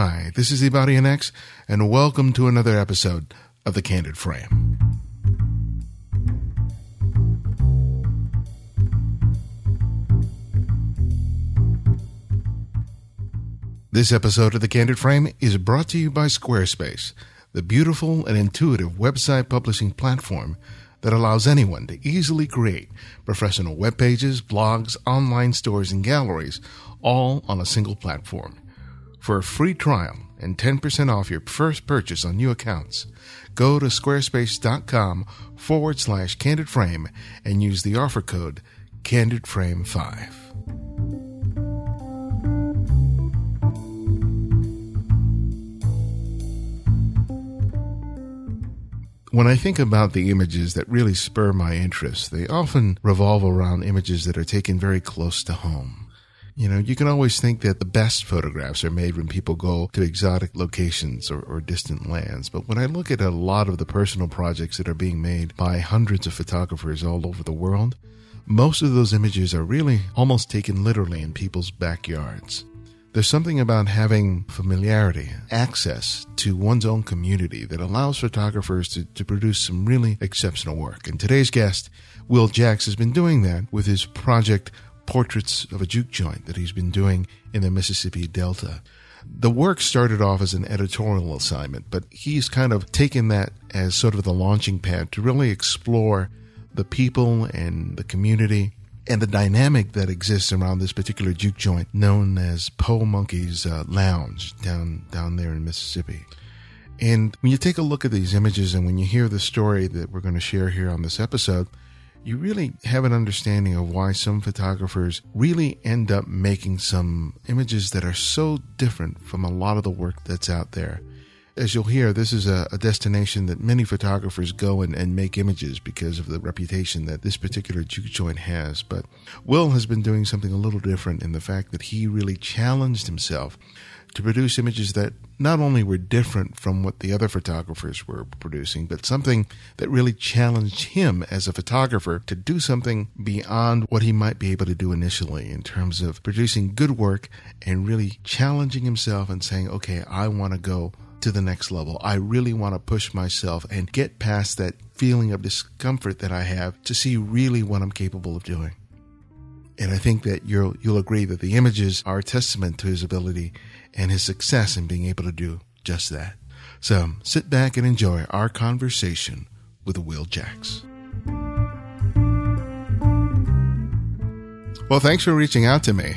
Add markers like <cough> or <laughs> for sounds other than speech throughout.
Hi, this is Ibarionex, and welcome to another episode of The Candid Frame. This episode of The Candid Frame is brought to you by Squarespace, the beautiful and intuitive website publishing platform that allows anyone to easily create professional web pages, blogs, online stores, and galleries, all on a single platform. For a free trial and 10% off your first purchase on new accounts, go to squarespace.com forward slash candid frame and use the offer code CandidFrame5. When I think about the images that really spur my interest, they often revolve around images that are taken very close to home. You know, you can always think that the best photographs are made when people go to exotic locations or, or, distant lands. But when I look at a lot of the personal projects that are being made by hundreds of photographers all over the world, most of those images are really almost taken literally in people's backyards. There's something about having familiarity, access to one's own community that allows photographers to, to produce some really exceptional work. And today's guest, Will Jacks, has been doing that with his project portraits of a juke joint that he's been doing in the Mississippi Delta. The work started off as an editorial assignment, but he's kind of taken that as sort of the launching pad to really explore the people and the community and the dynamic that exists around this particular juke joint known as Po Monkey's uh, Lounge down down there in Mississippi. And when you take a look at these images and when you hear the story that we're going to share here on this episode, you really have an understanding of why some photographers really end up making some images that are so different from a lot of the work that's out there. As you'll hear, this is a, a destination that many photographers go and, and, make images because of the reputation that this particular juke joint has. But Will has been doing something a little different in the fact that he really challenged himself to produce images that not only were different from what the other photographers were producing, but something that really challenged him as a photographer to do something beyond what he might be able to do initially in terms of producing good work and really challenging himself and saying, okay, I want to go to the next level. I really want to push myself and get past that feeling of discomfort that I have to see really what I'm capable of doing. And I think that you'll, you'll agree that the images are a testament to his ability and his success in being able to do just that. So sit back and enjoy our conversation with Will Jacks. Well, thanks for reaching out to me.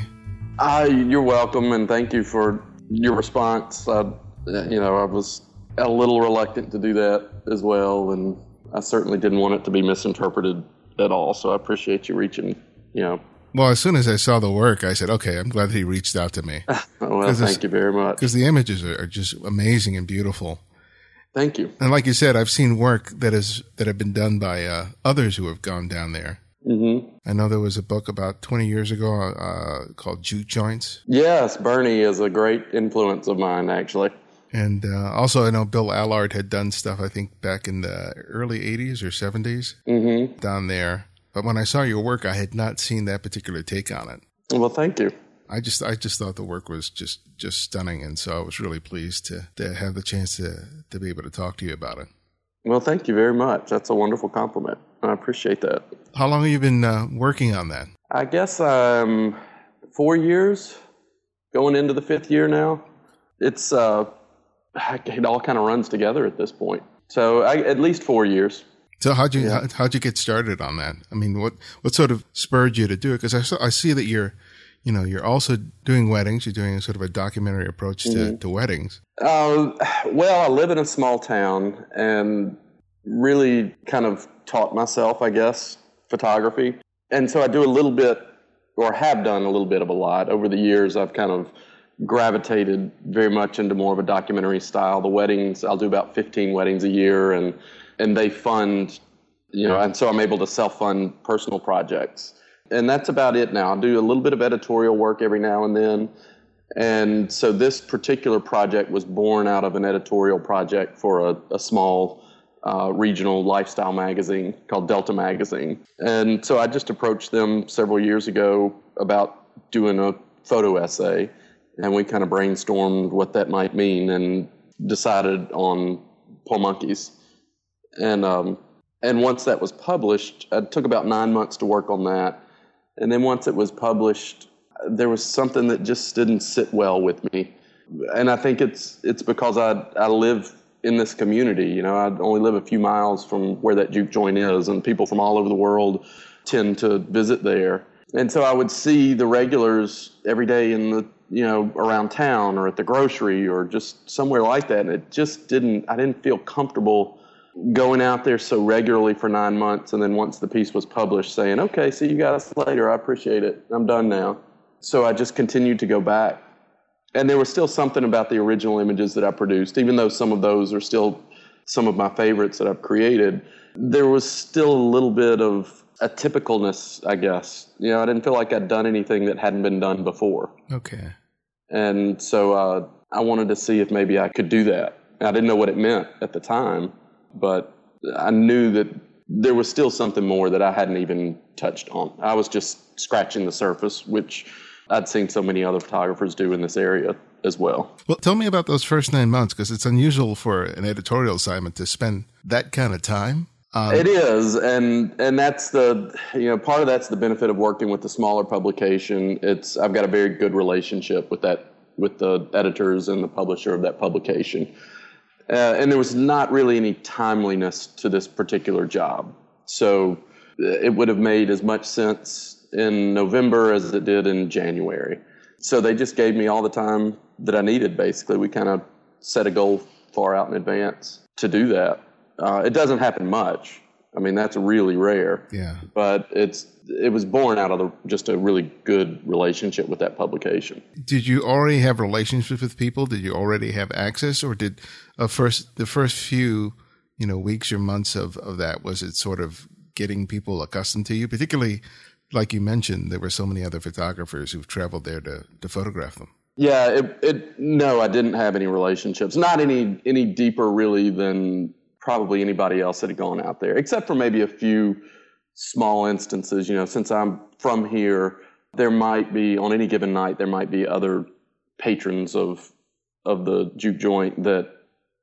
Uh, you're welcome, and thank you for your response. I, you know, I was a little reluctant to do that as well, and I certainly didn't want it to be misinterpreted at all. So I appreciate you reaching, you know, well, as soon as I saw the work, I said, okay, I'm glad he reached out to me. <laughs> well, thank you very much. Because the images are, are, just amazing and beautiful. Thank you. And like you said, I've seen work that is that have been done by uh, others who have gone down there. Mm-hmm. I know there was a book about 20 years ago uh, called Juke Joints. Yes, Birney is a great influence of mine, actually. And uh, also, I know Bill Allard had done stuff, I think, back in the early 80s or 70s mm-hmm. down there. But when I saw your work, I had not seen that particular take on it. Well, thank you. I just I just thought the work was just just stunning, and so I was really pleased to to have the chance to to be able to talk to you about it. Well, thank you very much. That's a wonderful compliment. I appreciate that. How long have you been uh, working on that? I guess um, four years, going into the fifth year now. It's uh, <sighs> it all kind of runs together at this point. So I, at least four years. So how'd you yeah. how, would you get started on that? I mean, what what sort of spurred you to do it? Because I I see that you're, you know, you're also doing weddings. You're doing sort of a documentary approach to, mm-hmm. to weddings. Uh, well, I live in a small town and really kind of taught myself, I guess, photography. And so I do a little bit, or have done a little bit of a lot over the years. I've kind of gravitated very much into more of a documentary style. The weddings, I'll do about 15 weddings a year, and and they fund, you know, and so I'm able to self fund personal projects. And that's about it now. I do a little bit of editorial work every now and then. And so this particular project was born out of an editorial project for a, a small uh, regional lifestyle magazine called Delta Magazine. And so I just approached them several years ago about doing a photo essay. and we kind of brainstormed what that might mean and decided on Poor Monkeys. And um, and once that was published, it took about nine months to work on that. And then once it was published, there was something that just didn't sit well with me. And I think it's it's because I I live in this community. You know, I only live a few miles from where that juke joint is, and people from all over the world tend to visit there. And so I would see the regulars every day in the you know around town or at the grocery or just somewhere like that, and it just didn't. I didn't feel comfortable going out there so regularly for nine months, and then once the piece was published, saying, "Okay, see you guys later. I appreciate it. I'm done now." So I just continued to go back, and there was still something about the original images that I produced, even though some of those are still some of my favorites that I've created. There was still a little bit of a typicalness, I guess. You know, I didn't feel like I'd done anything that hadn't been done before. Okay. And so uh, I wanted to see if maybe I could do that. I didn't know what it meant at the time, but I knew that there was still something more that I hadn't even touched on. I was just scratching the surface, which I'd seen so many other photographers do in this area as well. Well, tell me about those first nine months because it's unusual for an editorial assignment to spend that kind of time. Um, it is, and and that's the you know part of that's the benefit of working with the smaller publication. It's I've got a very good relationship with that with the editors and the publisher of that publication. Uh, and there was not really any timeliness to this particular job. So uh, it would have made as much sense in November as it did in January. So they just gave me all the time that I needed, basically. We kind of set a goal far out in advance to do that. Uh, it doesn't happen much. I mean, that's really rare. Yeah. But it's it was born out of the, just a really good relationship with that publication. Did you already have relationships with people? Did you already have access, or did uh, first the first few you know weeks or months of of that was it sort of getting people accustomed to you, particularly like you mentioned, there were so many other photographers who've traveled there to to photograph them. Yeah, it, it no, I didn't have any relationships, not any any deeper really than probably anybody else that had gone out there, except for maybe a few small instances. You know, since I'm from here, there might be on any given night there might be other patrons of of the juke joint that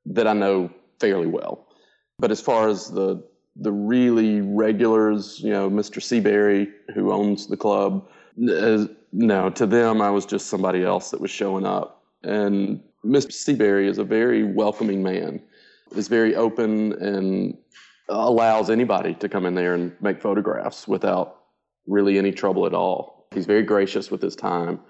that I know fairly well. But as far as the the really regulars, you know, Mr. Seaberry, who owns the club, as, no, to them I was just somebody else that was showing up. And Mr. Seaberry is a very welcoming man is very open and allows anybody to come in there and make photographs without really any trouble at all. He's very gracious with his time.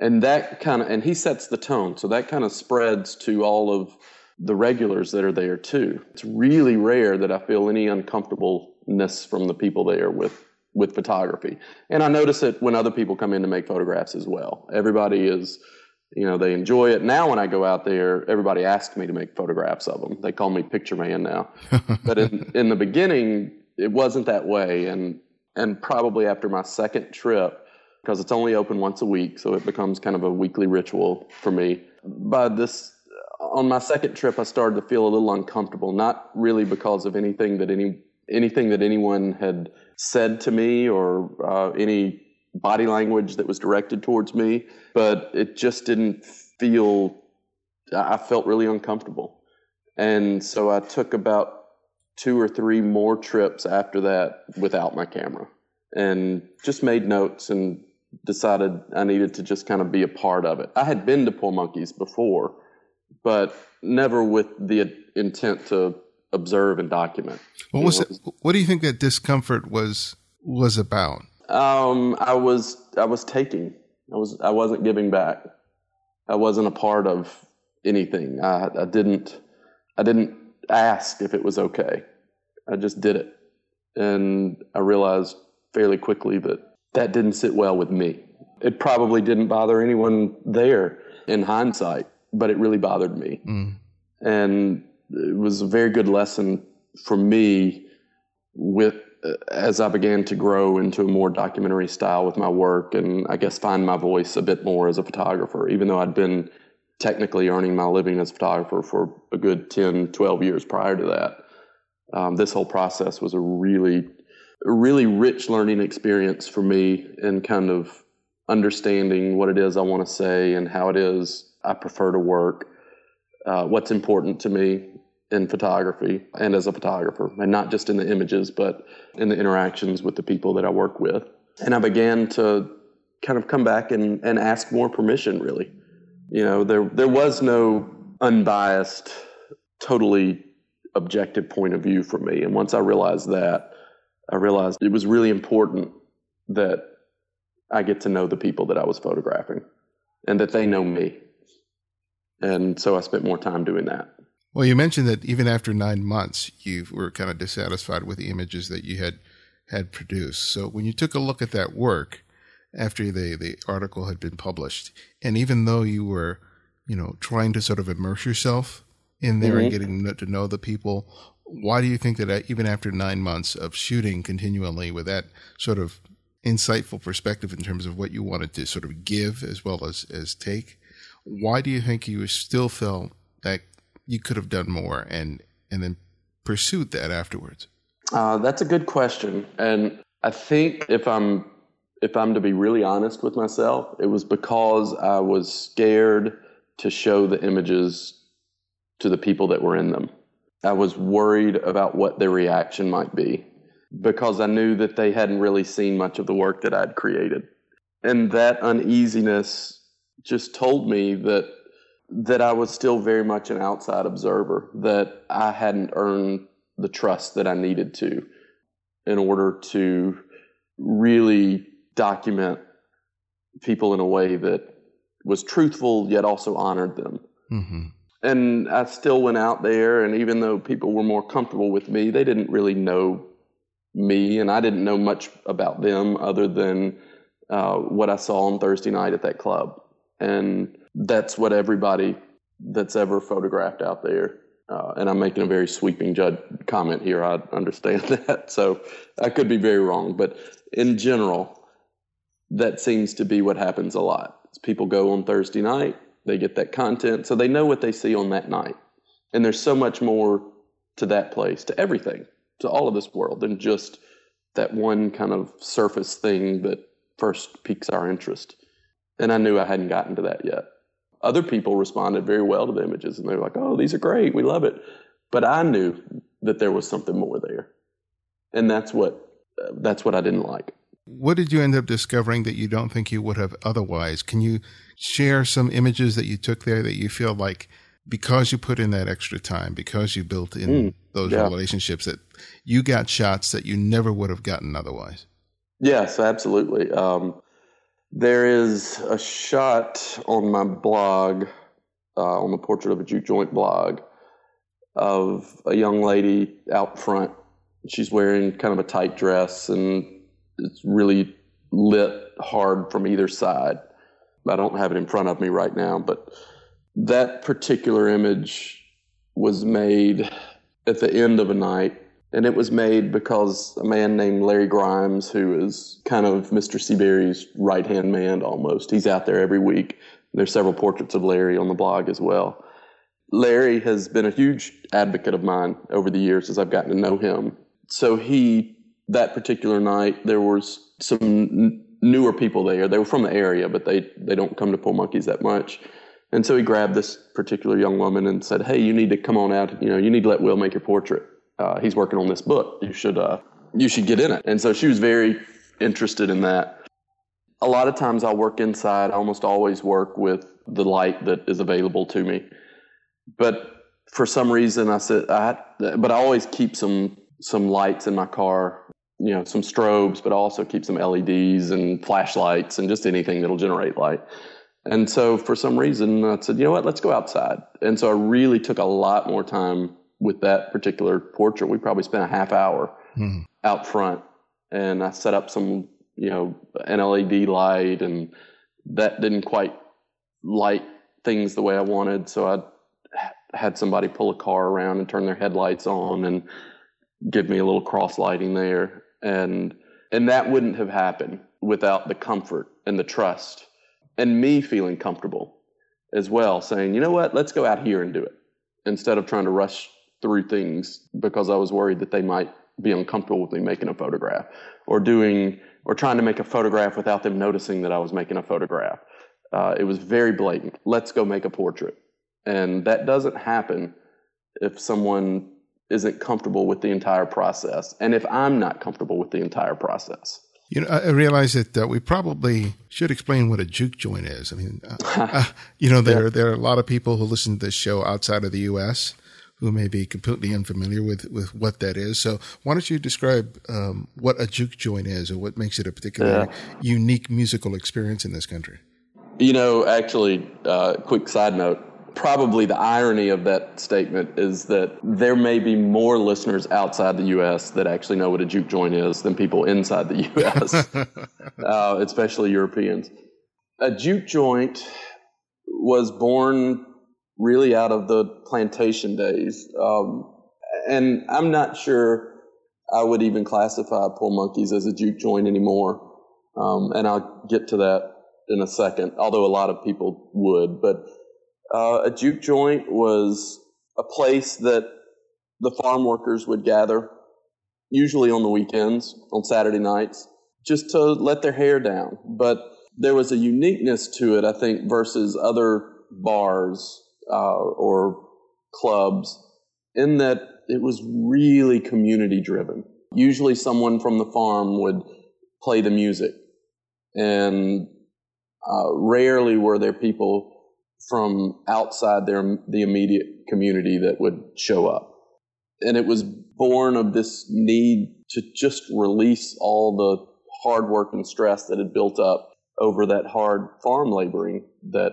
And that kind of, and he sets the tone. So that kind of spreads to all of the regulars that are there too. It's really rare that I feel any uncomfortableness from the people there with, with photography. And I notice it when other people come in to make photographs as well. Everybody is, you know they enjoy it. Now when i go out there everybody asks me to make photographs of them they call me picture man now. <laughs> But in, in the beginning it wasn't that way. And and probably after my second trip because it's only open once a week so it becomes kind of a weekly ritual for me. By this on my second trip i started to feel a little uncomfortable not really because of anything that any anything that anyone had said to me or uh, any body language that was directed towards me, but it just didn't feel, I felt really uncomfortable. And so I took about two or three more trips after that without my camera and just made notes and decided I needed to just kind of be a part of it. I had been to Poor Monkeys before, but never with the intent to observe and document. What was it? What do you think that discomfort was was about? Um, I was I was taking. I was I wasn't giving back. I wasn't a part of anything. I, I didn't I didn't ask if it was okay. I just did it, and I realized fairly quickly that that didn't sit well with me. It probably didn't bother anyone there in hindsight, but it really bothered me, mm. and it was a very good lesson for me with as I began to grow into a more documentary style with my work and I guess find my voice a bit more as a photographer, even though I'd been technically earning my living as a photographer for a good 10, 12 years prior to that. Um, this whole process was a really, really rich learning experience for me and kind of understanding what it is I want to say and how it is I prefer to work, uh, what's important to me in photography and as a photographer, and not just in the images, but in the interactions with the people that I work with. And I began to kind of come back and, and ask more permission, really. You know, there, there was no unbiased, totally objective point of view for me. And once I realized that, I realized it was really important that I get to know the people that I was photographing and that they know me. And so I spent more time doing that. Well, you mentioned that even after nine months, you were kind of dissatisfied with the images that you had had produced. So when you took a look at that work after the, the article had been published, and even though you were, you know, trying to sort of immerse yourself in there mm-hmm. and getting to know the people, why do you think that uh, even after nine months of shooting continually with that sort of insightful perspective in terms of what you wanted to sort of give as well as, as take, why do you think you still felt that you could have done more and, and then pursued that afterwards? Uh, that's a good question. And I think if I'm if I'm to be really honest with myself, it was because I was scared to show the images to the people that were in them. I was worried about what their reaction might be because I knew that they hadn't really seen much of the work that I'd created. And that uneasiness just told me that that I was still very much an outside observer, that I hadn't earned the trust that I needed to in order to really document people in a way that was truthful yet also honored them. Mm-hmm and I still went out there, and even though people were more comfortable with me, they didn't really know me, and I didn't know much about them other than uh, what I saw on Thursday night at that club. And that's what everybody that's ever photographed out there. Uh, and I'm making a very sweeping judge comment here. I understand <laughs> that, so I could be very wrong, but in general, that seems to be what happens a lot. People go on Thursday night, they get that content. So they know what they see on that night. And there's so much more to that place, to everything, to all of this world than just that one kind of surface thing that first piques our interest. And I knew I hadn't gotten to that yet. Other people responded very well to the images and they were like, oh, these are great. We love it. But I knew that there was something more there. And that's what that's what I didn't like. What did you end up discovering that you don't think you would have otherwise? Can you share some images that you took there that you feel like because you put in that extra time, because you built in mm, those yeah. relationships, that you got shots that you never would have gotten otherwise? Yes, absolutely. Um, there is a shot on my blog, uh, on the Portrait of a Juke Joint blog, of a young lady out front. She's wearing kind of a tight dress and it's really lit hard from either side. I don't have it in front of me right now, but that particular image was made at the end of a night. And it was made because a man named Larry Grimes, who is kind of Mr. Seaberry's right hand man almost, he's out there every week. There's several portraits of Larry on the blog as well. Larry has been a huge advocate of mine over the years as I've gotten to know him. So he that particular night, there was some n- newer people there. They were from the area, but they they don't come to Pull Monkeys that much. And so he grabbed this particular young woman and said, "Hey, you need to come on out. You know, you need to let Will make your portrait. Uh, he's working on this book. You should uh, you should get in it." And so she was very interested in that. A lot of times, I'll work inside. I almost always work with the light that is available to me. But for some reason, I said, I, but I always keep some some lights in my car you know some strobes, but I also keep some LEDs and flashlights and just anything that'll generate light. And so for some reason, I said, you know what, let's go outside. And so I really took a lot more time with that particular portrait. We probably spent a half hour mm. out front, and I set up some, you know, an LED light, and that didn't quite light things the way I wanted. So I had somebody pull a car around and turn their headlights on and give me a little cross lighting there and and that wouldn't have happened without the comfort and the trust and me feeling comfortable as well saying you know what let's go out here and do it instead of trying to rush through things because i was worried that they might be uncomfortable with me making a photograph or doing or trying to make a photograph without them noticing that I was making a photograph. Uh, it was very blatant. Let's go make a portrait. And that doesn't happen if someone isn't comfortable with the entire process and if I'm not comfortable with the entire process. You know, I realize that uh, we probably should explain what a juke joint is. I mean, uh, <laughs> uh, you know, there yeah. there are a lot of people who listen to this show outside of the U.S. who may be completely unfamiliar with with what that is. So, why don't you describe um, what a juke joint is, or what makes it a particularly yeah. unique musical experience in this country? You know, actually, uh, quick side note probably the irony of that statement is that there may be more listeners outside the U.S. that actually know what a juke joint is than people inside the <laughs> U.S., uh, especially Europeans. A juke joint was born really out of the plantation days. Um, and I'm not sure I would even classify Poor Monkeys as a juke joint anymore. Um, and I'll get to that in a second, although a lot of people would. But uh, a juke joint was a place that the farm workers would gather, usually on the weekends, on Saturday nights, just to let their hair down. But there was a uniqueness to it, I think, versus other bars uh, or clubs, in that it was really community driven. Usually, someone from the farm would play the music, and uh, rarely were there people from outside their the immediate community that would show up. And it was born of this need to just release all the hard work and stress that had built up over that hard farm laboring that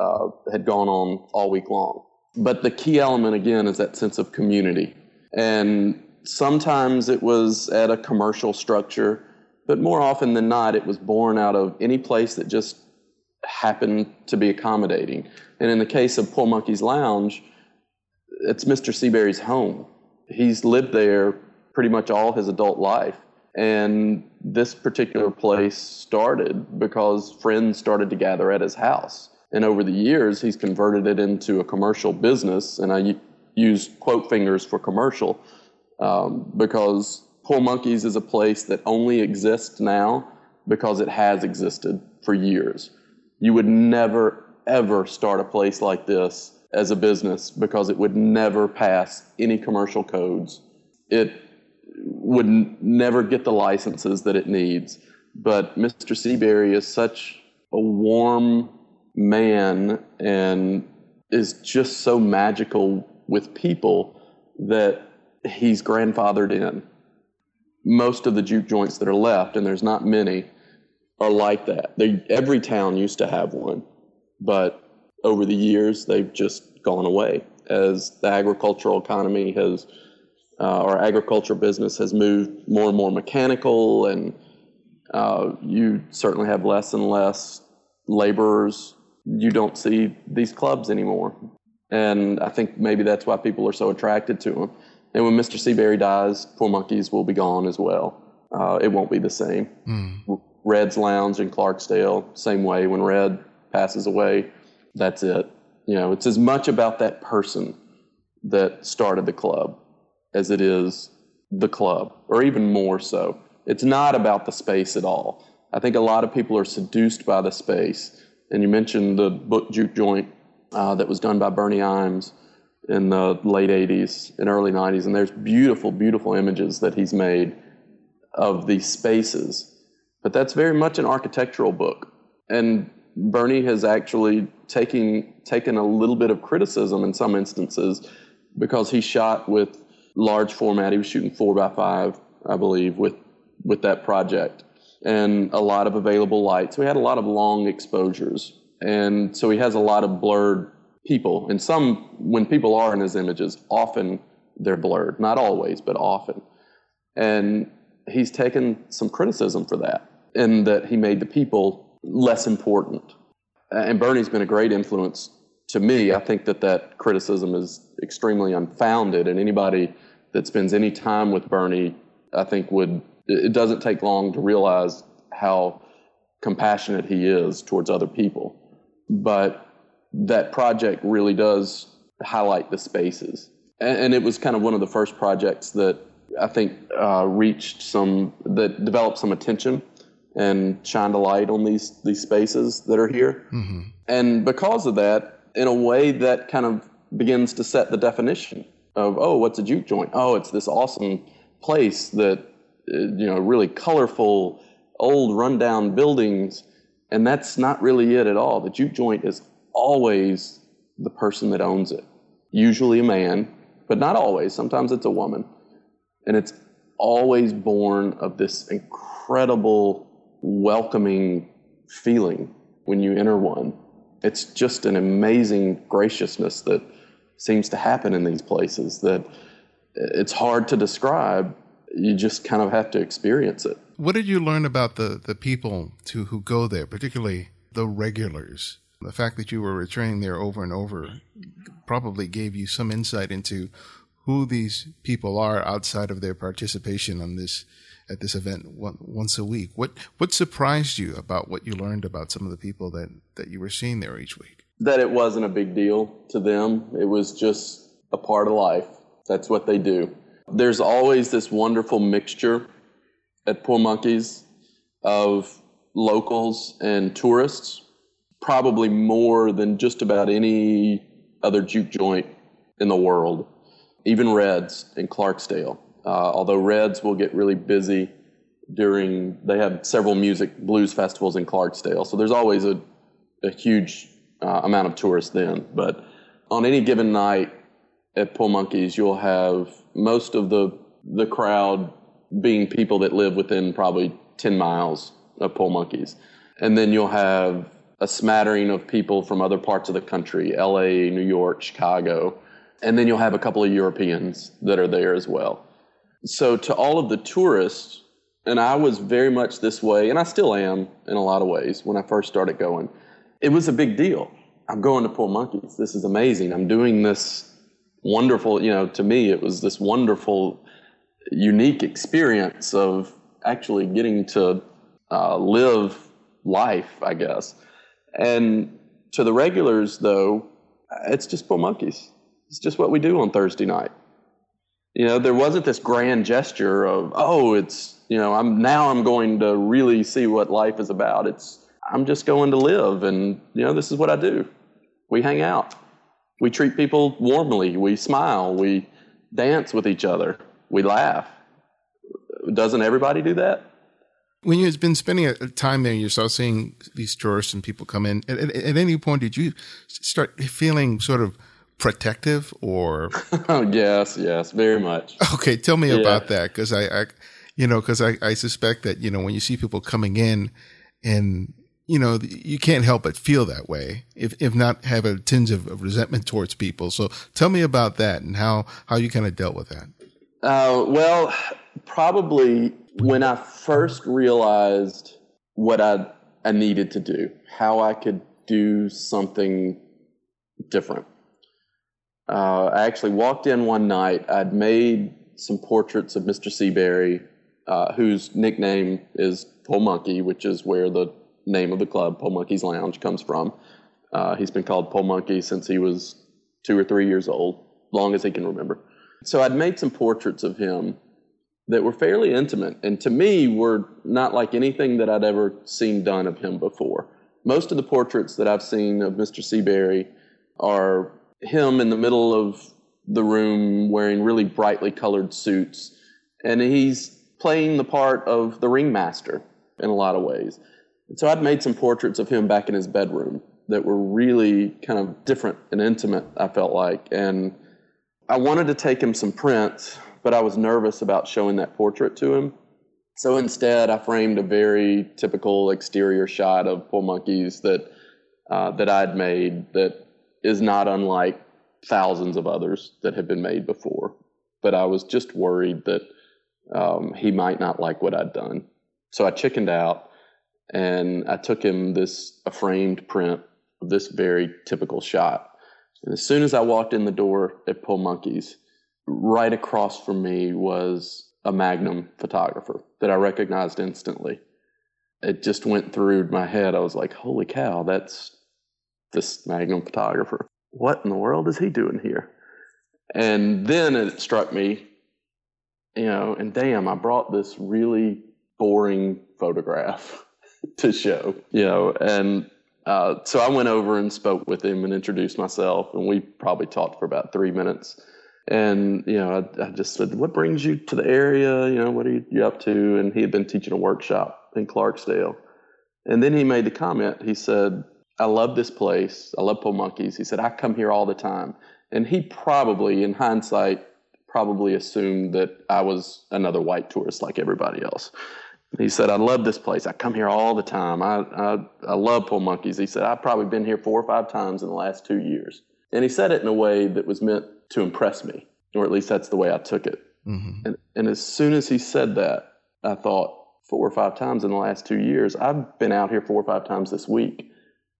uh, had gone on all week long. But the key element again is that sense of community. And sometimes it was at a commercial structure, but more often than not, it was born out of any place that just happened to be accommodating. And in the case of Poor Monkey's Lounge, it's Mr. Seaberry's home. He's lived there pretty much all his adult life. And this particular place started because friends started to gather at his house. And over the years, he's converted it into a commercial business. And I use quote fingers for commercial um, because Poor Monkeys is a place that only exists now because it has existed for years. You would never, ever start a place like this as a business because it would never pass any commercial codes. It would n- never get the licenses that it needs. But Mr. Seaberry is such a warm man and is just so magical with people that he's grandfathered in. Most of the juke joints that are left, and there's not many, are like that. They, every town used to have one, but over the years they've just gone away as the agricultural economy has, uh, our agriculture business has moved more and more mechanical, and uh, you certainly have less and less laborers. You don't see these clubs anymore, and I think maybe that's why people are so attracted to them. And when Mr. Seaberry dies, Poor Monkeys will be gone as well. Uh, it won't be the same. Mm. Red's Lounge in Clarksdale, same way. When Red passes away, that's it. You know, it's as much about that person that started the club as it is the club, or even more so. It's not about the space at all. I think a lot of people are seduced by the space. And you mentioned the book Juke Joint uh, that was done by Birney Imes in the late 80s and early 90s. And there's beautiful, beautiful images that he's made of these spaces but that's very much an architectural book. And Birney has actually taken, taken a little bit of criticism in some instances because he shot with large format. He was shooting four by five, I believe, with, with that project and a lot of available light. So he had a lot of long exposures. And so he has a lot of blurred people. And some, when people are in his images, often they're blurred. Not always, but often. And he's taken some criticism for that in that he made the people less important. And Birney's been a great influence to me. I think that that criticism is extremely unfounded, and anybody that spends any time with Birney, I think would it doesn't take long to realize how compassionate he is towards other people. But that project really does highlight the spaces. And, and, it was kind of one of the first projects that I think, uh, reached some, that developed some attention and shined a light on these, these spaces that are here. Mm-hmm. And because of that, in a way that kind of begins to set the definition of, oh, what's a juke joint? Oh, it's this awesome place that, Uh, you know, really colorful, old rundown buildings. And that's not really it at all. The juke joint is always the person that owns it, usually a man, but not always. Sometimes it's a woman. And it's always born of this incredible, welcoming feeling when you enter one. It's just an amazing graciousness that seems to happen in these places that it's hard to describe. You just kind of have to experience it. What did you learn about the, the people to who go there, particularly the regulars? The fact that you were returning there over and over probably gave you some insight into who these people are outside of their participation on this at this event once a week. What what surprised you about what you learned about some of the people that that you were seeing there each week? That it wasn't a big deal to them. It was just a part of life. That's what they do. There's always this wonderful mixture at Poor Monkeys of locals and tourists probably more than just about any other juke joint in the world, even Reds in Clarksdale. Uh, although Reds will get really busy during, they have several music blues festivals in Clarksdale, so there's always a, a huge uh, amount of tourists then. But on any given night at Poor Monkeys, you'll have most of the the crowd being people that live within probably 10 miles of Poor Monkeys. And then you'll have a smattering of people from other parts of the country LA, New York, Chicago. And then you'll have a couple of Europeans that are there as well. So, to all of the tourists, and I was very much this way, and I still am in a lot of ways when I first started going, it was a big deal. I'm going to Poor Monkeys. This is amazing. I'm doing this wonderful, you know, to me, it was this wonderful, unique experience of actually getting to uh, live life, I guess. And to the regulars, though, it's just Poor Monkeys. It's just what we do on Thursday night. You know, there wasn't this grand gesture of, oh, it's, you know, I'm now I'm going to really see what life is about. It's, I'm just going to live, and, you know, this is what I do. We hang out. We treat people warmly. We smile. We dance with each other. We laugh. Doesn't everybody do that? When you've been spending a time there, you start seeing these tourists and people come in. At, at, at any point, did you start feeling sort of protective or? <laughs> oh, yes, yes, very much. Okay, tell me yeah. about that because I, I, you know, because I, I suspect that you know when you see people coming in, and you know you can't help but feel that way, if if not have a tinge of, of resentment towards people. So tell me about that and how how you kind of dealt with that. Uh, well, probably when I first realized what I, I needed to do, how I could do something different. Uh, I actually walked in one night. I'd made some portraits of Mr. Seaberry, uh, whose nickname is Poor Monkey, which is where the name of the club, Poor Monkey's Lounge, comes from. Uh, he's been called Poor Monkey since he was two or three years old, long as he can remember. So I'd made some portraits of him that were fairly intimate and to me were not like anything that I'd ever seen done of him before. Most of the portraits that I've seen of Mr. Seaberry are him in the middle of the room wearing really brightly colored suits and he's playing the part of the ringmaster in a lot of ways. And so I'd made some portraits of him back in his bedroom that were really kind of different and intimate, I felt like. And I wanted to take him some prints but I was nervous about showing that portrait to him. So instead, I framed a very typical exterior shot of Poor Monkeys that uh, that I'd made that is not unlike thousands of others that have been made before. But I was just worried that um, he might not like what I'd done. So I chickened out and I took him this a framed print of this very typical shot. And as soon as I walked in the door at Poor Monkeys, right across from me was a Magnum photographer that I recognized instantly. It just went through my head. I was like, holy cow, that's this Magnum photographer. What in the world is he doing here? And then it struck me you know, and damn, I brought this really boring photograph to show, you know, and uh, so I went over and spoke with him and introduced myself, and we probably talked for about three minutes. And you know, I, I just said, "What brings you to the area? You know, what are you, you up to?" And he had been teaching a workshop in Clarksdale, and then he made the comment. He said, "I love this place. I love Po Monkeys." He said, "I come here all the time." And he probably, in hindsight, probably assumed that I was another white tourist like everybody else. He said, I love this place. I come here all the time. I, I, I love Po Monkeys. He said, I've probably been here four or five times in the last two years. And he said it in a way that was meant to impress me, or at least that's the way I took it. Mm-hmm. And, and as soon as he said that, I thought, four or five times in the last two years, I've been out here four or five times this week.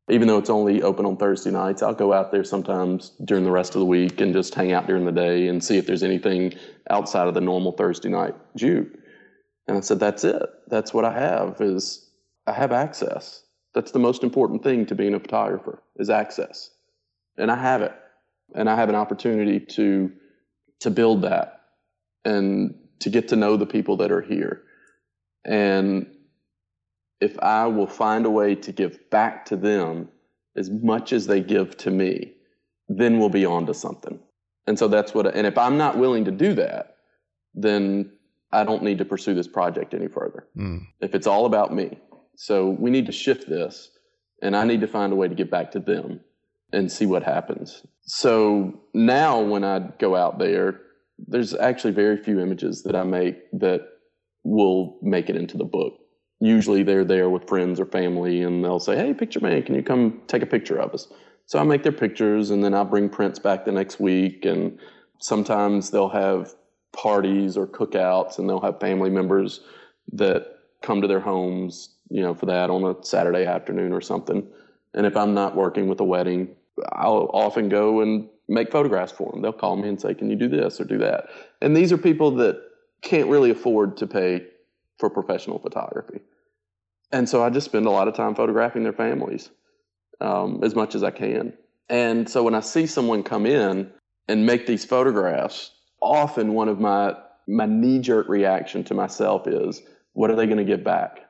Even though it's only open on Thursday nights, I'll go out there sometimes during the rest of the week and just hang out during the day and see if there's anything outside of the normal Thursday night juke. And I said, that's it. That's what I have is I have access. That's the most important thing to being a photographer is access. And I have it. And I have an opportunity to to build that and to get to know the people that are here. And if I will find a way to give back to them as much as they give to me, then we'll be on to something. And so that's what, and if I'm not willing to do that, then I don't need to pursue this project any further. Mm. If it's all about me. So we need to shift this and I need to find a way to get back to them and see what happens. So now when I go out there, there's actually very few images that I make that will make it into the book. Usually they're there with friends or family and they'll say, Hey, picture man, can you come take a picture of us? So I make their pictures and then I bring prints back the next week. And sometimes they'll have parties or cookouts, and they'll have family members that come to their homes, you know, for that on a Saturday afternoon or something. And if I'm not working with a wedding, I'll often go and make photographs for them. They'll call me and say, "Can you do this or do that?" And these are people that can't really afford to pay for professional photography, and so I just spend a lot of time photographing their families um, as much as I can. And so when I see someone come in and make these photographs, often one of my my knee jerk reaction to myself is, what are they going to give back?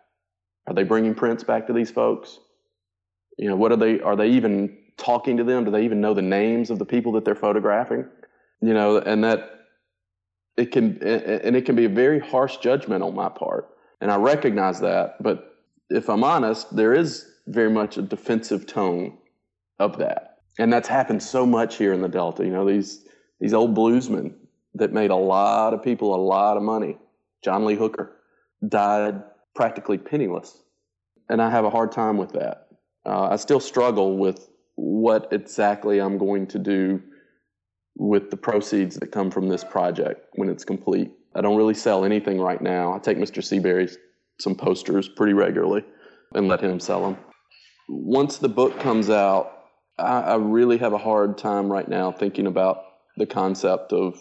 Are they bringing prints back to these folks? You know, what are they? Are they even talking to them? Do they even know the names of the people that they're photographing? You know, and that it can and it can be a very harsh judgment on my part, and I recognize that. But if I'm honest, there is very much a defensive tone of that, and that's happened so much here in the Delta. You know, these these old bluesmen that made a lot of people a lot of money. John Lee Hooker died practically penniless. And I have a hard time with that. Uh, I still struggle with what exactly I'm going to do with the proceeds that come from this project when it's complete. I don't really sell anything right now. I take Mr. Seaberry some posters pretty regularly and let him sell them. Once the book comes out, I, I really have a hard time right now thinking about the concept of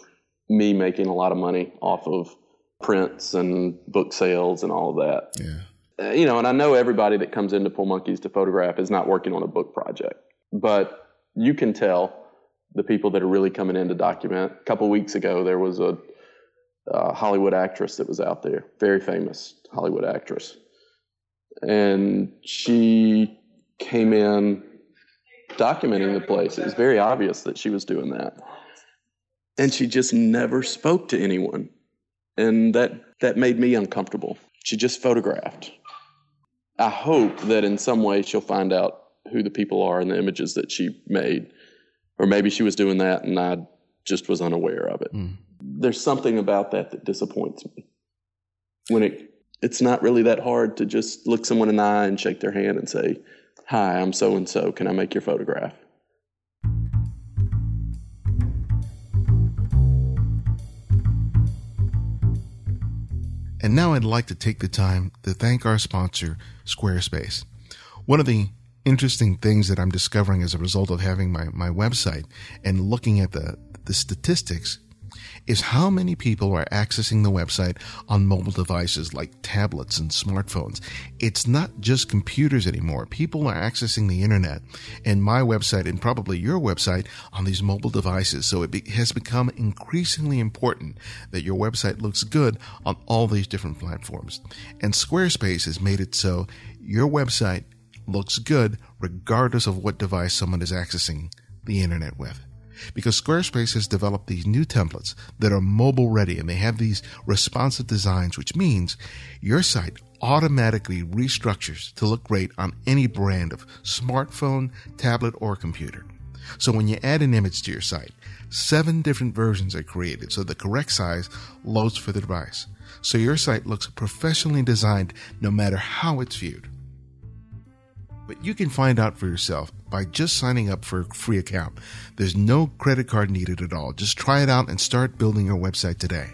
me making a lot of money off of prints and book sales and all of that. Yeah. Uh, you know, and I know everybody that comes into Po Monkeys to photograph is not working on a book project, but you can tell the people that are really coming in to document. A couple weeks ago, there was a, a Hollywood actress that was out there, very famous Hollywood actress, and she came in documenting the place. It was very obvious that she was doing that and she just never spoke to anyone. And that that made me uncomfortable. She just photographed. I hope that in some way she'll find out who the people are in the images that she made. Or maybe she was doing that and i just was unaware of it. Mm. there's something about that that disappoints me. When it it's not really that hard to just look someone in the eye and shake their hand and say hi i'm so and so. Can i make your photograph And now I'd like to take the time to thank our sponsor, Squarespace. One of the interesting things that I'm discovering as a result of having my, my website and looking at the, the statistics is how many people are accessing the website on mobile devices like tablets and smartphones. It's not just computers anymore. People are accessing the internet and my website and probably your website on these mobile devices. So it be- has become increasingly important that your website looks good on all these different platforms. And Squarespace has made it so your website looks good regardless of what device someone is accessing the internet with because Squarespace has developed these new templates that are mobile ready and they have these responsive designs, which means your site automatically restructures to look great on any brand of smartphone, tablet, or computer. So when you add an image to your site, seven different versions are created so the correct size loads for the device. So your site looks professionally designed no matter how it's viewed. But you can find out for yourself by just signing up for a free account. There's no credit card needed at all. Just try it out and start building your website today.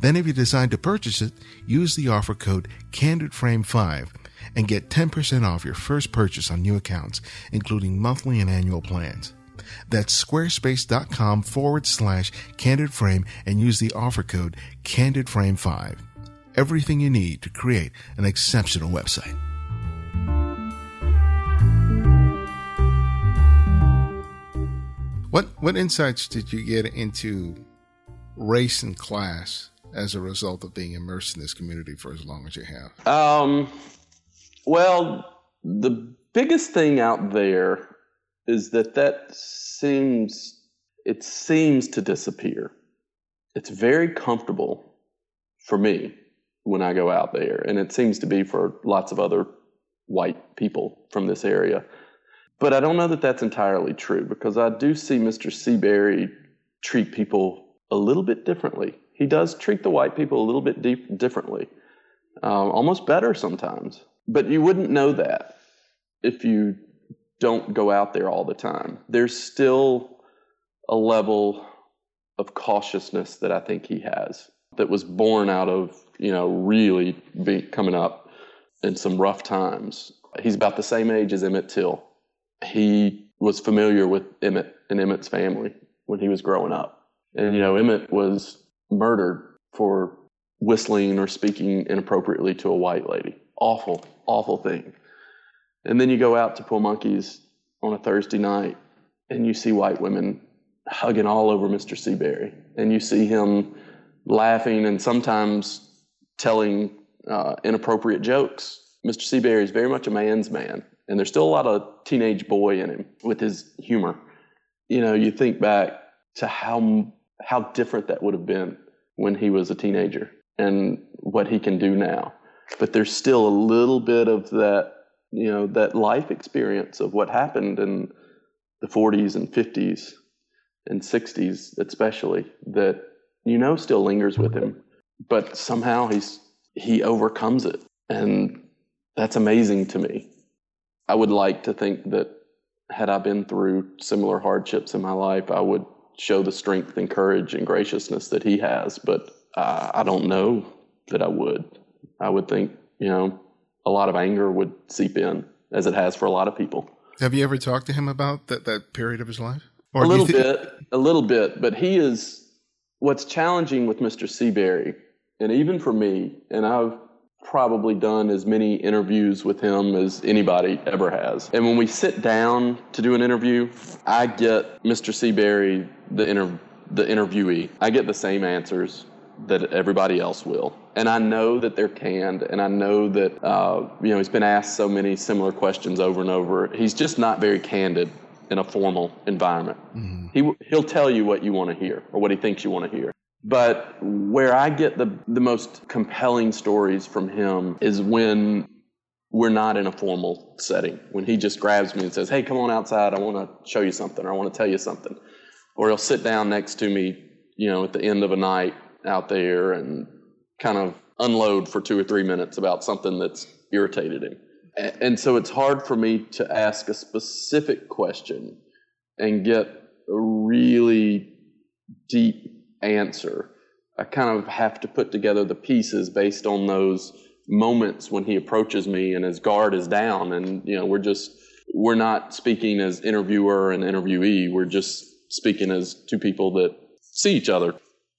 Then if you decide to purchase it, use the offer code CandidFrame5 and get 10% off your first purchase on new accounts, including monthly and annual plans. That's squarespace.com forward slash candidframe and use the offer code CandidFrame5. Everything you need to create an exceptional website. What what insights did you get into race and class as a result of being immersed in this community for as long as you have? Um, well, the biggest thing out there is that that seems it seems to disappear. It's very comfortable for me when I go out there, and it seems to be for lots of other white people from this area. But I don't know that that's entirely true because I do see Mr. Seaberry treat people a little bit differently. He does treat the white people a little bit deep, differently, um, almost better sometimes. But you wouldn't know that if you don't go out there all the time. There's still a level of cautiousness that I think he has that was born out of, you know, really be, coming up in some rough times. He's about the same age as Emmett Till he was familiar with Emmett and Emmett's family when he was growing up. And, you know, Emmett was murdered for whistling or speaking inappropriately to a white lady. Awful, awful thing. And then you go out to Po' Monkeys on a Thursday night and you see white women hugging all over Mr. Seaberry. And you see him laughing and sometimes telling uh, inappropriate jokes. Mr. Seaberry is very much a man's man. And there's still a lot of teenage boy in him with his humor. You know, you think back to how how different that would have been when he was a teenager and what he can do now. But there's still a little bit of that, you know, that life experience of what happened in the 40s and 50s and 60s, especially that you know still lingers with him. But somehow he's he overcomes it, and that's amazing to me. I would like to think that had I been through similar hardships in my life, I would show the strength and courage and graciousness that he has. But uh, I don't know that I would. I would think, you know, a lot of anger would seep in, as it has for a lot of people. Have you ever talked to him about that, that period of his life? Or a little th- bit, a little bit. But he is what's challenging with Mr. Seaberry, and even for me, and I've probably done as many interviews with him as anybody ever has. And when we sit down to do an interview, I get Mr. Seaberry, the inter- the interviewee. I get the same answers that everybody else will. And I know that they're canned, and I know that uh, you know he's been asked so many similar questions over and over. He's just not very candid in a formal environment. Mm-hmm. He he'll tell you what you want to hear or what he thinks you want to hear. But where I get the, the most compelling stories from him is when we're not in a formal setting. When he just grabs me and says, Hey, come on outside. I want to show you something or I want to tell you something. Or he'll sit down next to me, you know, at the end of a night out there and kind of unload for two or three minutes about something that's irritated him. And so it's hard for me to ask a specific question and get a really deep answer. I kind of have to put together the pieces based on those moments when he approaches me and his guard is down and you know we're just we're not speaking as interviewer and interviewee we're just speaking as two people that see each other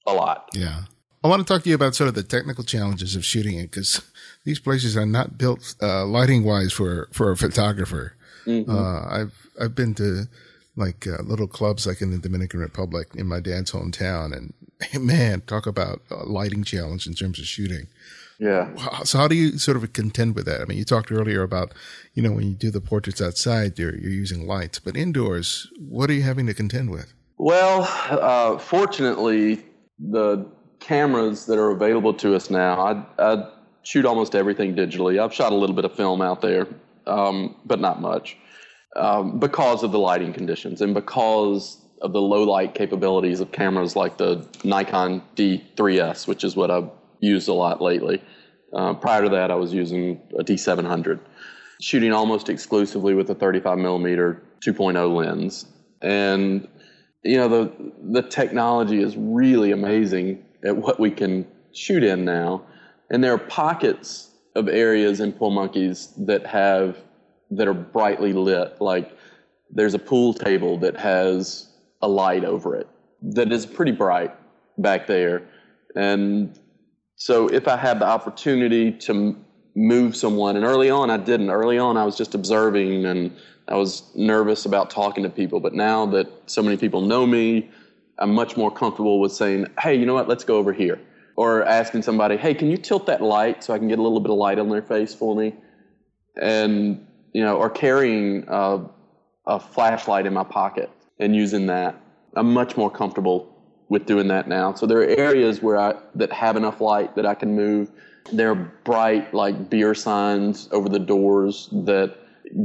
a lot. Yeah. I want to talk to you about sort of the technical challenges of shooting it because these places are not built uh, lighting wise for, for a photographer. Mm-hmm. Uh, I've I've been to like uh, little clubs like in the Dominican Republic in my dad's hometown, and <laughs> man, talk about a lighting challenge in terms of shooting. Yeah. So how do you sort of contend with that? I mean, you talked earlier about, you know, when you do the portraits outside, you're, you're using lights, but indoors, what are you having to contend with? Well, uh, fortunately, the cameras that are available to us now, I, I, shoot almost everything digitally. I've shot a little bit of film out there, um, but not much, um, because of the lighting conditions and because of the low light capabilities of cameras like the Nikon D3S, which is what I've used a lot lately. Uh, prior to that, I was using a D700, shooting almost exclusively with a 35 millimeter 2.0 lens. And you know the the technology is really amazing at what we can shoot in now, and there are pockets of areas in Po' Monkeys that have that are brightly lit. Like there's a pool table that has a light over it that is pretty bright back there, and so if I had the opportunity to move someone, and early on I didn't. Early on I was just observing and I was nervous about talking to people. But now that so many people know me, I'm much more comfortable with saying, hey, you know what, let's go over here. Or asking somebody, hey, can you tilt that light so I can get a little bit of light on their face for me? And, you know, or carrying a, a flashlight in my pocket and using that. I'm much more comfortable with doing that now. So there are areas where I that have enough light that I can move. There are bright like beer signs over the doors that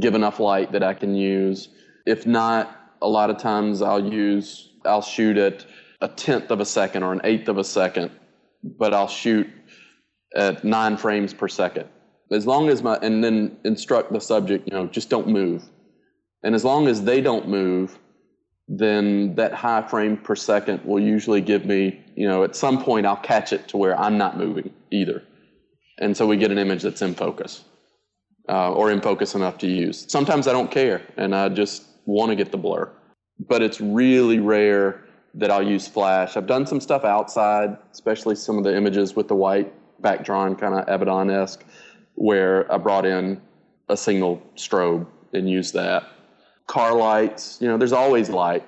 give enough light that I can use. If not, a lot of times I'll use I'll shoot at a tenth of a second or an eighth of a second, but I'll shoot at nine frames per second. As long as my and then instruct the subject, you know, just don't move. And as long as they don't move, then that high frame per second will usually give me, you know, at some point I'll catch it to where I'm not moving either. And so we get an image that's in focus uh, or in focus enough to use. Sometimes I don't care and I just want to get the blur. But it's really rare that I'll use flash. I've done some stuff outside, especially some of the images with the white back drawn, kind of Avedon esque, where I brought in a single strobe and used that car lights. You know, there's always light.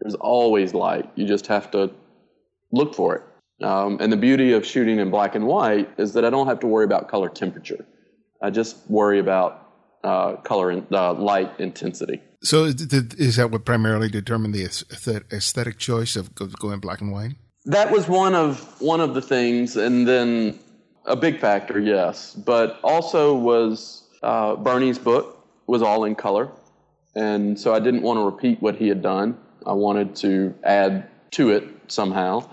There's always light. You just have to look for it. Um, and the beauty of shooting in black and white is that I don't have to worry about color temperature. I just worry about uh, color and uh, light intensity. So is that what primarily determined the aesthetic choice of going black and white? That was one of one of the things, and then a big factor, yes. But also was uh, Birney's book was all in color. And so I didn't want to repeat what he had done. I wanted to add to it somehow.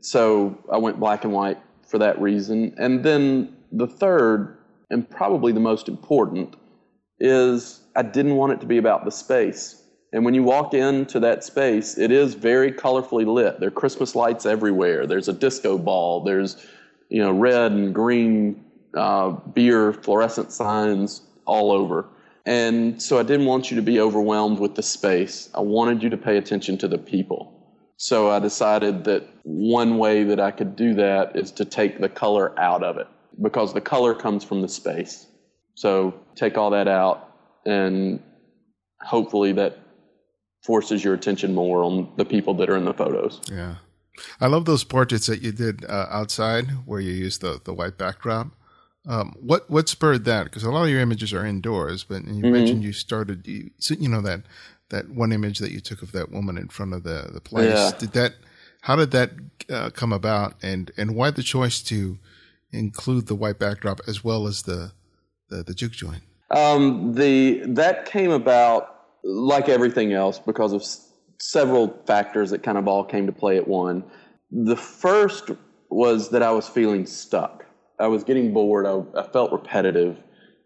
So I went black and white for that reason. And then the third, and probably the most important, is I didn't want it to be about the space. And when you walk into that space, it is very colorfully lit. There are Christmas lights everywhere. There's a disco ball. There's, you know, red and green uh, beer fluorescent signs all over. And so I didn't want you to be overwhelmed with the space. I wanted you to pay attention to the people. So I decided that one way that I could do that is to take the color out of it because the color comes from the space. So take all that out and hopefully that forces your attention more on the people that are in the photos. Yeah. I love those portraits that you did uh, outside where you used the, the white backdrop. Um, what what spurred that? Because a lot of your images are indoors, but you mm-hmm. mentioned you started, you, you know that that one image that you took of that woman in front of the the place. Yeah. Did that? How did that uh, come about? And and why the choice to include the white backdrop as well as the the, the juke joint? Um, the that came about like everything else because of several factors that kind of all came to play at one. The first was that I was feeling stuck. I was getting bored. I, I felt repetitive.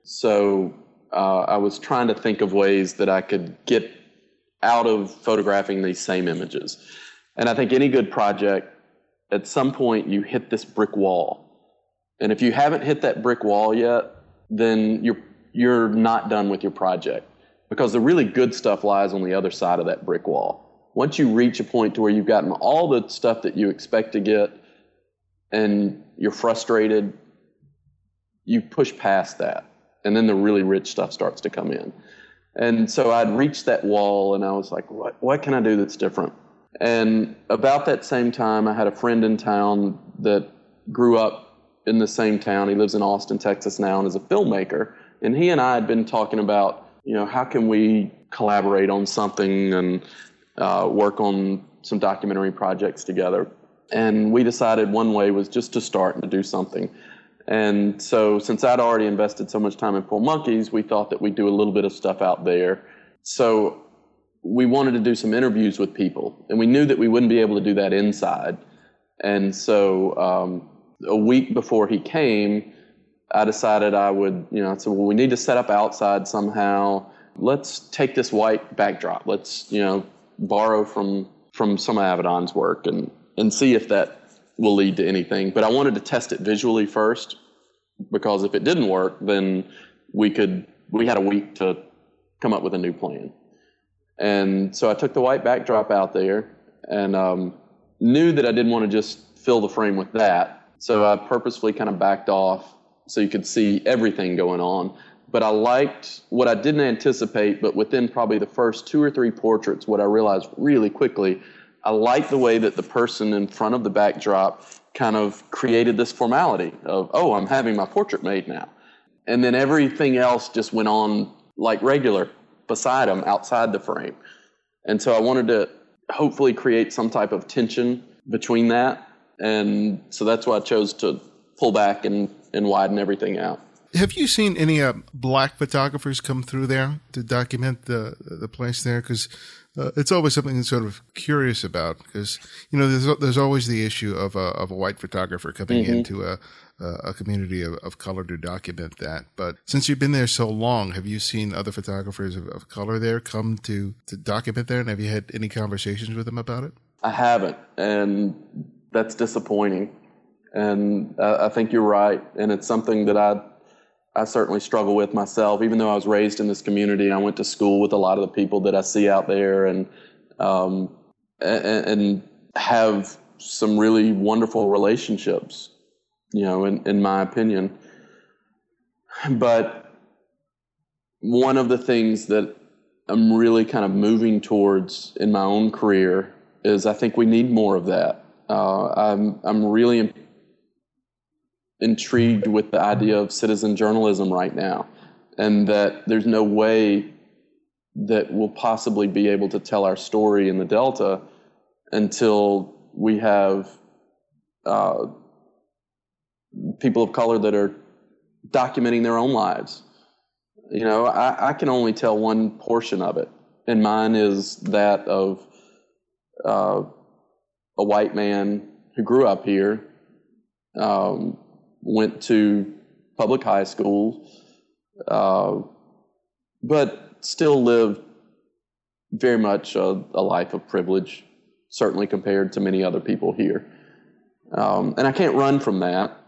So uh, I was trying to think of ways that I could get out of photographing these same images. And I think any good project, at some point, you hit this brick wall. And if you haven't hit that brick wall yet, then you're, you're not done with your project because the really good stuff lies on the other side of that brick wall. Once you reach a point to where you've gotten all the stuff that you expect to get and you're frustrated, you push past that. And then the really rich stuff starts to come in. And so I'd reached that wall and I was like, what, what can I do that's different? And about that same time, I had a friend in town that grew up in the same town. He lives in Austin, Texas now, and is a filmmaker. And he and I had been talking about, you know, how can we collaborate on something and uh, work on some documentary projects together. And we decided one way was just to start and to do something. And so, since I'd already invested so much time in Po' Monkeys, we thought that we'd do a little bit of stuff out there. So, we wanted to do some interviews with people, and we knew that we wouldn't be able to do that inside. And so, um, a week before he came, I decided I would, you know, I said, well, we need to set up outside somehow. Let's take this white backdrop. Let's, you know, borrow from from some of Avedon's work and and see if that will lead to anything. But I wanted to test it visually first because if it didn't work, then we could we had a week to come up with a new plan. And so I took the white backdrop out there and um, knew that I didn't want to just fill the frame with that. So I purposefully kind of backed off so you could see everything going on. But I liked what I didn't anticipate, but within probably the first two or three portraits, what I realized really quickly I liked the way that the person in front of the backdrop kind of created this formality of, oh, I'm having my portrait made now. And then everything else just went on like regular beside them outside the frame. And so I wanted to hopefully create some type of tension between that. And so that's why I chose to pull back and, and widen everything out. Have you seen any uh, black photographers come through there to document the the place there? Because uh, it's always something that's sort of curious about because you know there's there's always the issue of a of a white photographer coming mm-hmm. into a a community of, of, color to document that. But since you've been there so long, have you seen other photographers of, of, color there come to to document there, and have you had any conversations with them about it? I haven't, and that's disappointing. And I, I think you're right, and it's something that I I certainly struggle with myself. Even though I was raised in this community, I went to school with a lot of the people that I see out there, and um, and, and have some really wonderful relationships. You know, in in my opinion. But one of the things that I'm really kind of moving towards in my own career is I think we need more of that. Uh, I'm I'm really intrigued with the idea of citizen journalism right now, and that there's no way that we'll possibly be able to tell our story in the Delta until we have uh, people of color that are documenting their own lives. You know, I, I, can only tell one portion of it, and mine is that of uh, a white man who grew up here, um, went to public high school, uh, but still lived very much a, a, life of privilege, certainly compared to many other people here. Um, and I can't run from that.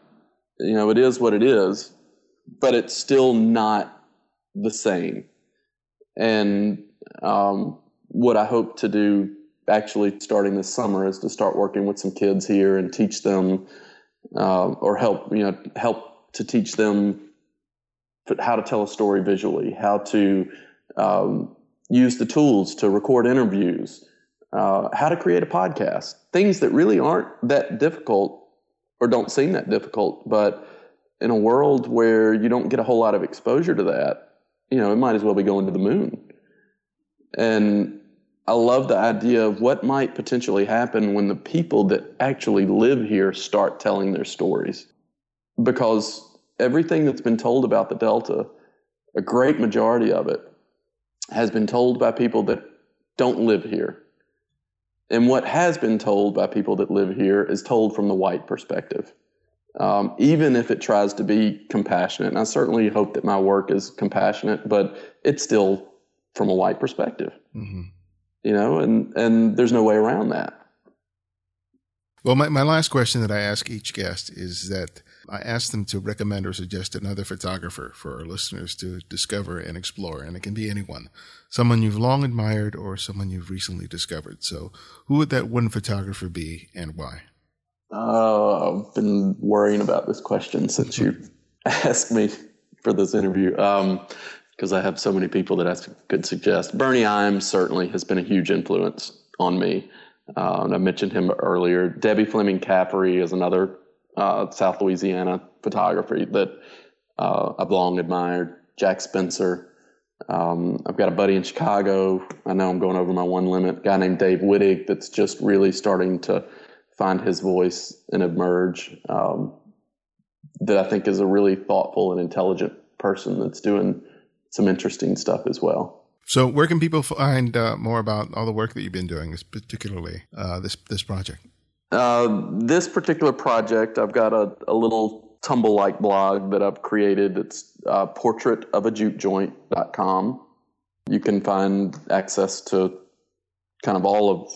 You know, it is what it is, but it's still not the same. And um, what I hope to do actually starting this summer is to start working with some kids here and teach them uh, or help you know help to teach them how to tell a story visually, how to um, use the tools to record interviews, uh, how to create a podcast, things that really aren't that difficult or don't seem that difficult, but in a world where you don't get a whole lot of exposure to that, you know, it might as well be going to the moon. And I love the idea of what might potentially happen when the people that actually live here start telling their stories. Because everything that's been told about the Delta, a great majority of it, has been told by people that don't live here. And what has been told by people that live here is told from the white perspective. Um, even if it tries to be compassionate. And I certainly hope that my work is compassionate, but it's still from a white perspective. Mm-hmm you know, and, and there's no way around that. Well, my, my last question that I ask each guest is that I ask them to recommend or suggest another photographer for our listeners to discover and explore. And it can be anyone, someone you've long admired or someone you've recently discovered. So who would that one photographer be and why? Uh, I've been worrying about this question since you <laughs> asked me for this interview. Because I have so many people that I could suggest. Birney Imes certainly has been a huge influence on me. Uh, and I mentioned him earlier. Debbie Fleming Caffery is another uh, South Louisiana photography that uh, I've long admired. Jack Spencer. Um, I've got a buddy in Chicago. I know I'm going over my one limit. A guy named Dave Wittig that's just really starting to find his voice and emerge. Um, that I think is a really thoughtful and intelligent person that's doing some interesting stuff as well. So, where can people find uh, more about all the work that you've been doing, particularly uh, this this project? Uh, this particular project, I've got a, a little Tumblr like blog that I've created. It's uh, portraitofajukejoint.com. You can find access to kind of all of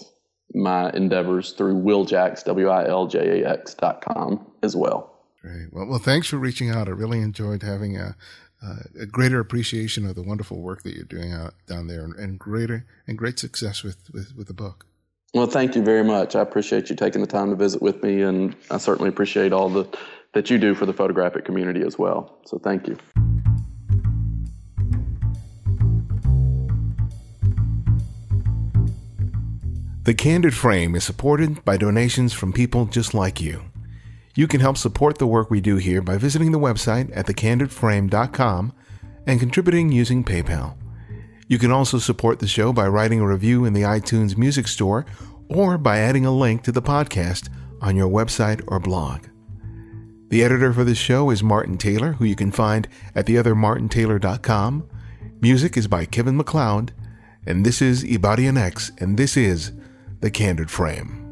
my endeavors through Wiljax, W I L J A X dot com as well. Great. Well, well, thanks for reaching out. I really enjoyed having a, uh, a greater appreciation of the wonderful work that you're doing out down there, and, and greater and great success with, with with the book. Well, thank you very much. I appreciate you taking the time to visit with me, and I certainly appreciate all the that you do for the photographic community as well. So, thank you. The Candid Frame is supported by donations from people just like you. You can help support the work we do here by visiting the website at thecandidframe.com and contributing using PayPal. You can also support the show by writing a review in the iTunes Music Store or by adding a link to the podcast on your website or blog. The editor for this show is Martin Taylor, who you can find at theothermartintaylor.com. Music is by Kevin MacLeod, and this is Ibarionex, and this is The Candid Frame.